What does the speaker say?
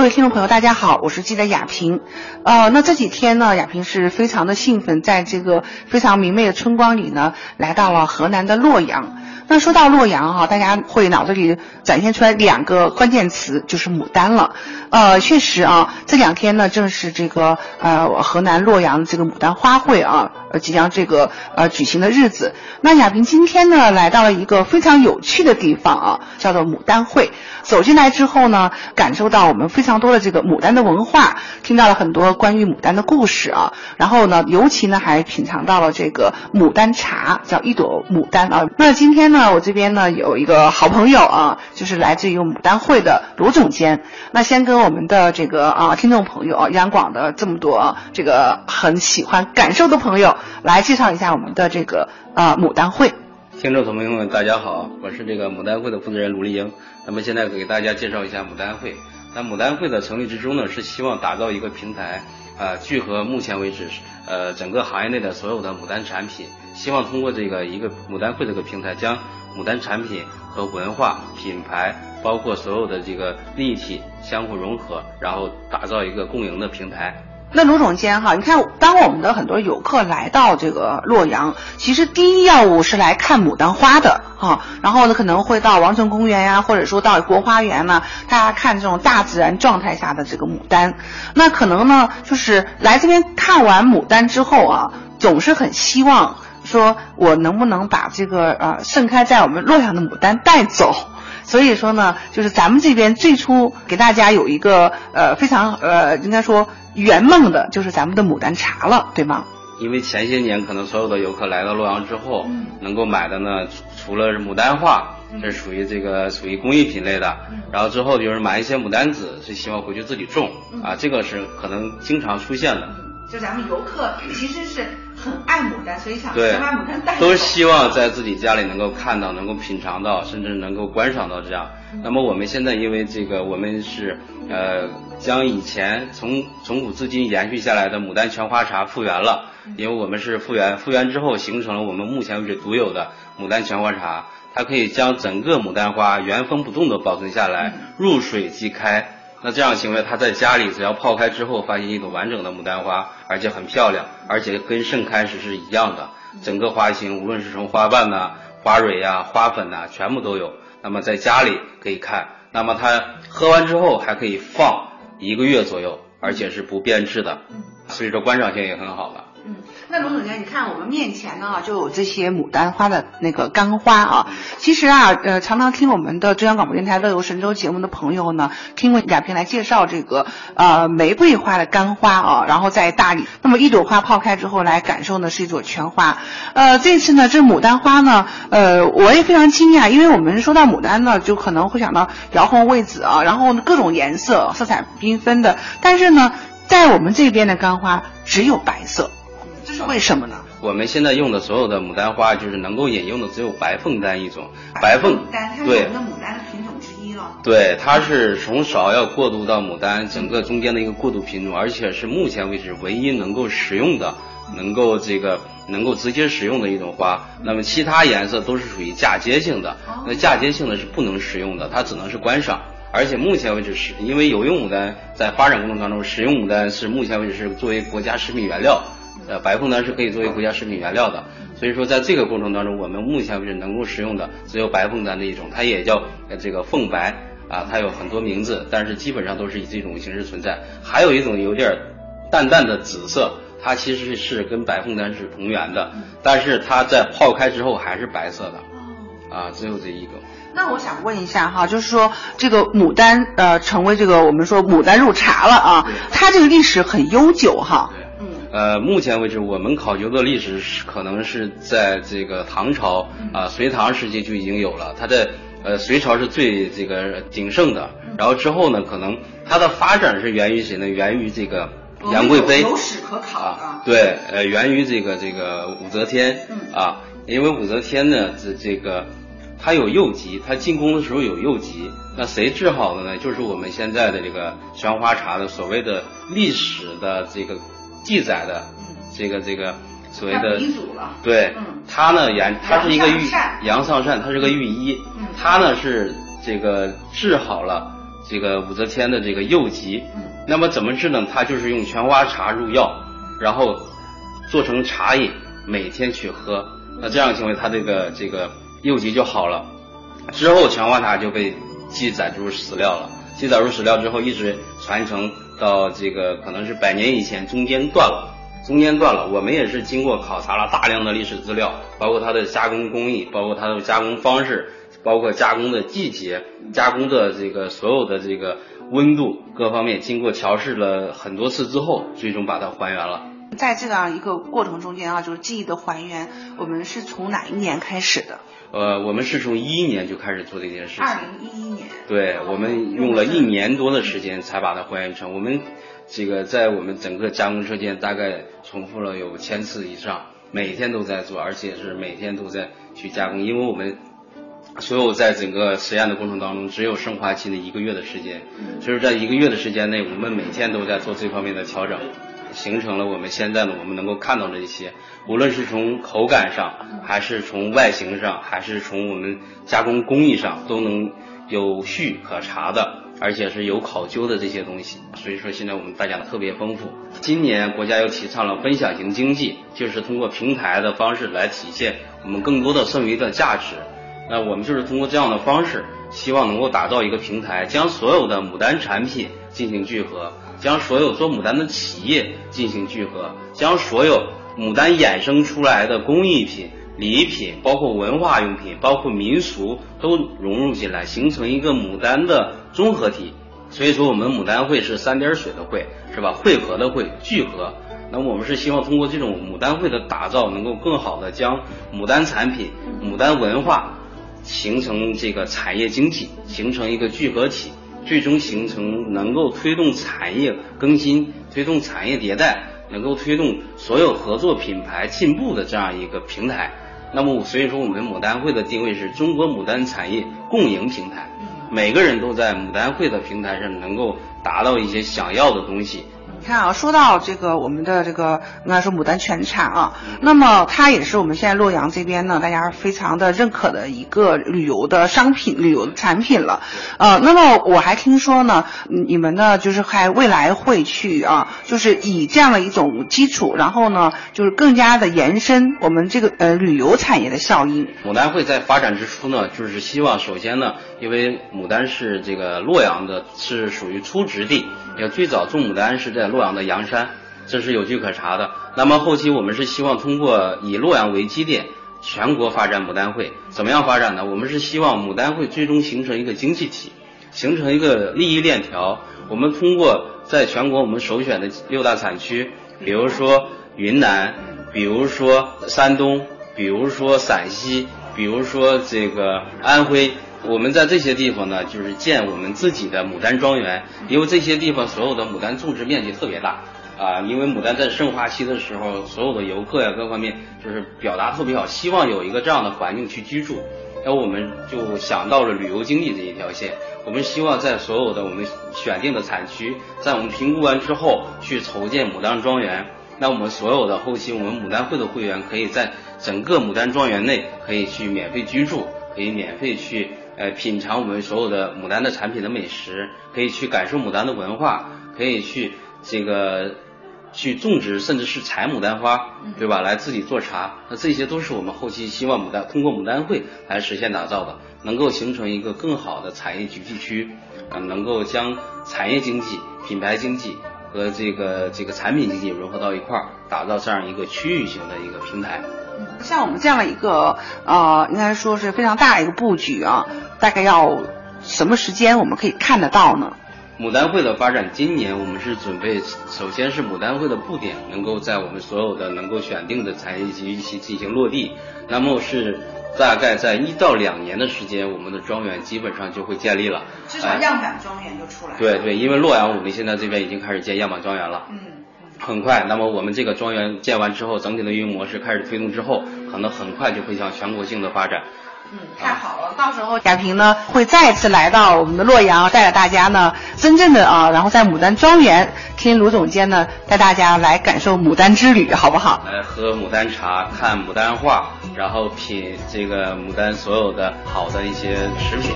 各位听众朋友，大家好，我是记者雅萍。呃，那这几天呢，雅萍是非常的兴奋，在这个非常明媚的春光里呢，来到了河南的洛阳。那说到洛阳哈，大家会脑子里展现出来两个关键词，就是牡丹了。呃，确实啊，这两天呢，正是这个呃河南洛阳的这个牡丹花卉啊，呃即将这个呃举行的日子。那雅萍今天呢，来到了一个非常有趣的地方啊，叫做牡丹会。走进来之后呢，感受到我们非常常多的这个牡丹的文化，听到了很多关于牡丹的故事啊。然后呢，尤其呢还品尝到了这个牡丹茶，叫一朵牡丹啊。那今天呢，我这边呢有一个好朋友啊，就是来自于牡丹会的卢总监。那先跟我们的这个啊听众朋友啊，央广的这么多这个很喜欢感受的朋友来介绍一下我们的这个啊牡丹会。听众朋友们，大家好，我是这个牡丹会的负责人卢丽英。那么现在给大家介绍一下牡丹会。那牡丹会的成立之中呢，是希望打造一个平台，啊，聚合目前为止呃整个行业内的所有的牡丹产品，希望通过这个一个牡丹会这个平台，将牡丹产品和文化品牌，包括所有的这个立体相互融合，然后打造一个共赢的平台。那卢总监哈，你看，当我们的很多游客来到这个洛阳，其实第一要务是来看牡丹花的哈，然后呢可能会到王城公园呀，或者说到国花园呢，大家看这种大自然状态下的这个牡丹。那可能呢，就是来这边看完牡丹之后啊，总是很希望说，我能不能把这个呃盛开在我们洛阳的牡丹带走。所以说呢，就是咱们这边最初给大家有一个呃非常呃应该说圆梦的，就是咱们的牡丹茶了，对吗？因为前些年可能所有的游客来到洛阳之后，能够买的呢，除了牡丹画，这属于这个属于工艺品类的，然后之后就是买一些牡丹籽，是希望回去自己种啊，这个是可能经常出现的。就咱们游客其实是。很爱牡丹，所以想先把牡丹带都希望在自己家里能够看到，能够品尝到，甚至能够观赏到这样。那么我们现在因为这个，我们是呃将以前从从古至今延续下来的牡丹全花茶复原了，因为我们是复原，复原之后形成了我们目前为止独有的牡丹全花茶，它可以将整个牡丹花原封不动的保存下来，入水即开。那这样行为，他在家里只要泡开之后，发现一朵完整的牡丹花，而且很漂亮，而且跟盛开时是一样的，整个花型无论是从花瓣呐、花蕊呀、花粉呐，全部都有。那么在家里可以看，那么它喝完之后还可以放一个月左右，而且是不变质的，所以说观赏性也很好的。嗯，那卢总监，你看我们面前呢就有这些牡丹花的那个干花啊。其实啊，呃，常常听我们的中央广播电台《乐游神州》节目的朋友呢，听过雅萍来介绍这个呃玫瑰花的干花啊，然后在大理，那么一朵花泡开之后来感受呢是一朵全花。呃，这次呢这牡丹花呢，呃，我也非常惊讶，因为我们说到牡丹呢，就可能会想到摇红未紫啊，然后各种颜色，色彩缤纷的，但是呢，在我们这边的干花只有白色。为什么呢？我们现在用的所有的牡丹花，就是能够引用的只有白凤丹一种。白凤丹，它是我们的牡丹的品种之一了。对，它是从芍药过渡到牡丹，整个中间的一个过渡品种，而且是目前为止唯一能够食用的，能够这个能够直接食用的一种花。那么其他颜色都是属于嫁接性的，那嫁接性的是不能食用的，它只能是观赏。而且目前为止是因为有用牡丹在发展过程当中，食用牡丹是目前为止是作为国家食品原料。呃，白凤丹是可以作为国家食品原料的，所以说在这个过程当中，我们目前为止能够食用的只有白凤丹的一种，它也叫这个凤白啊，它有很多名字，但是基本上都是以这种形式存在。还有一种有点淡淡的紫色，它其实是跟白凤丹是同源的，但是它在泡开之后还是白色的。啊，只有这一种。那我想问一下哈，就是说这个牡丹呃，成为这个我们说牡丹入茶了啊，它这个历史很悠久哈。呃，目前为止，我们考究的历史是可能是在这个唐朝啊，隋唐时期就已经有了。它的呃，隋朝是最这个鼎盛的，然后之后呢，可能它的发展是源于谁呢？源于这个杨贵妃。有史可考啊。对，呃，源于这个这个武则天啊，因为武则天呢，这这个她有右疾，她进宫的时候有右疾，那谁治好的呢？就是我们现在的这个玄花茶的所谓的历史的这个。记载的这个这个所谓的对，他呢原他是一个御杨尚善，他是个御医，他呢是这个治好了这个武则天的这个右疾。那么怎么治呢？他就是用全花茶入药，然后做成茶饮，每天去喝。那这样行为，他这个这个右疾就好了。之后全花茶就被记载入史料了。记载入史料之后，一直传承到这个可能是百年以前，中间断了。中间断了，我们也是经过考察了大量的历史资料，包括它的加工工艺，包括它的加工方式，包括加工的季节、加工的这个所有的这个温度各方面，经过调试了很多次之后，最终把它还原了。在这样一个过程中间啊，就是记忆的还原，我们是从哪一年开始的？呃，我们是从一一年就开始做这件事情。二零一一年。对，我们用了一年多的时间才把它还原成我们。这个在我们整个加工车间大概重复了有千次以上，每天都在做，而且是每天都在去加工。因为我们所有在整个实验的过程当中，只有升华期的一个月的时间，所以在一个月的时间内，我们每天都在做这方面的调整，形成了我们现在的我们能够看到的一些，无论是从口感上，还是从外形上，还是从我们加工工艺上，都能有序可查的。而且是有考究的这些东西，所以说现在我们大家特别丰富。今年国家又提倡了分享型经济，就是通过平台的方式来体现我们更多的剩余的价值。那我们就是通过这样的方式，希望能够打造一个平台，将所有的牡丹产品进行聚合，将所有做牡丹的企业进行聚合，将所有牡丹衍生出来的工艺品。礼品包括文化用品，包括民俗都融入进来，形成一个牡丹的综合体。所以说，我们牡丹会是三点水的会，是吧？汇合的会，聚合。那我们是希望通过这种牡丹会的打造，能够更好的将牡丹产品、牡丹文化形成这个产业经济，形成一个聚合体，最终形成能够推动产业更新、推动产业迭代、能够推动所有合作品牌进步的这样一个平台。那么，所以说我们牡丹会的定位是中国牡丹产业共赢平台，每个人都在牡丹会的平台上能够达到一些想要的东西。你看啊，说到这个我们的这个应该说牡丹全产啊，那么它也是我们现在洛阳这边呢，大家非常的认可的一个旅游的商品、旅游的产品了。呃，那么我还听说呢，你们呢就是还未来会去啊，就是以这样的一种基础，然后呢就是更加的延伸我们这个呃旅游产业的效应。牡丹会在发展之初呢，就是希望首先呢，因为牡丹是这个洛阳的，是属于出植地，也最早种牡丹是在。洛阳的阳山，这是有据可查的。那么后期我们是希望通过以洛阳为基点，全国发展牡丹会。怎么样发展呢？我们是希望牡丹会最终形成一个经济体，形成一个利益链条。我们通过在全国我们首选的六大产区，比如说云南，比如说山东，比如说陕西，比如说这个安徽。我们在这些地方呢，就是建我们自己的牡丹庄园，因为这些地方所有的牡丹种植面积特别大啊。因为牡丹在盛花期的时候，所有的游客呀，各方面就是表达特别好，希望有一个这样的环境去居住。那我们就想到了旅游经济这一条线，我们希望在所有的我们选定的产区，在我们评估完之后去筹建牡丹庄园。那我们所有的后期我们牡丹会的会员，可以在整个牡丹庄园内可以去免费居住，可以免费去。呃，品尝我们所有的牡丹的产品的美食，可以去感受牡丹的文化，可以去这个去种植，甚至是采牡丹花，对吧？来自己做茶，那这些都是我们后期希望牡丹通过牡丹会来实现打造的，能够形成一个更好的产业聚集区，呃，能够将产业经济、品牌经济和这个这个产品经济融合到一块儿，打造这样一个区域型的一个平台。像我们这样的一个呃，应该说是非常大的一个布局啊，大概要什么时间我们可以看得到呢？牡丹会的发展，今年我们是准备，首先是牡丹会的布点能够在我们所有的能够选定的产业集区进行落地，那么是大概在一到两年的时间，我们的庄园基本上就会建立了，至少样板庄园就出来。对对，因为洛阳我们现在这边已经开始建样板庄园了。嗯。很快，那么我们这个庄园建完之后，整体的运营模式开始推动之后，可能很快就会向全国性的发展。嗯，太好了，到时候贾平呢会再次来到我们的洛阳，带着大家呢真正的啊，然后在牡丹庄园听卢总监呢带大家来感受牡丹之旅，好不好？来喝牡丹茶，看牡丹画，然后品这个牡丹所有的好的一些食品。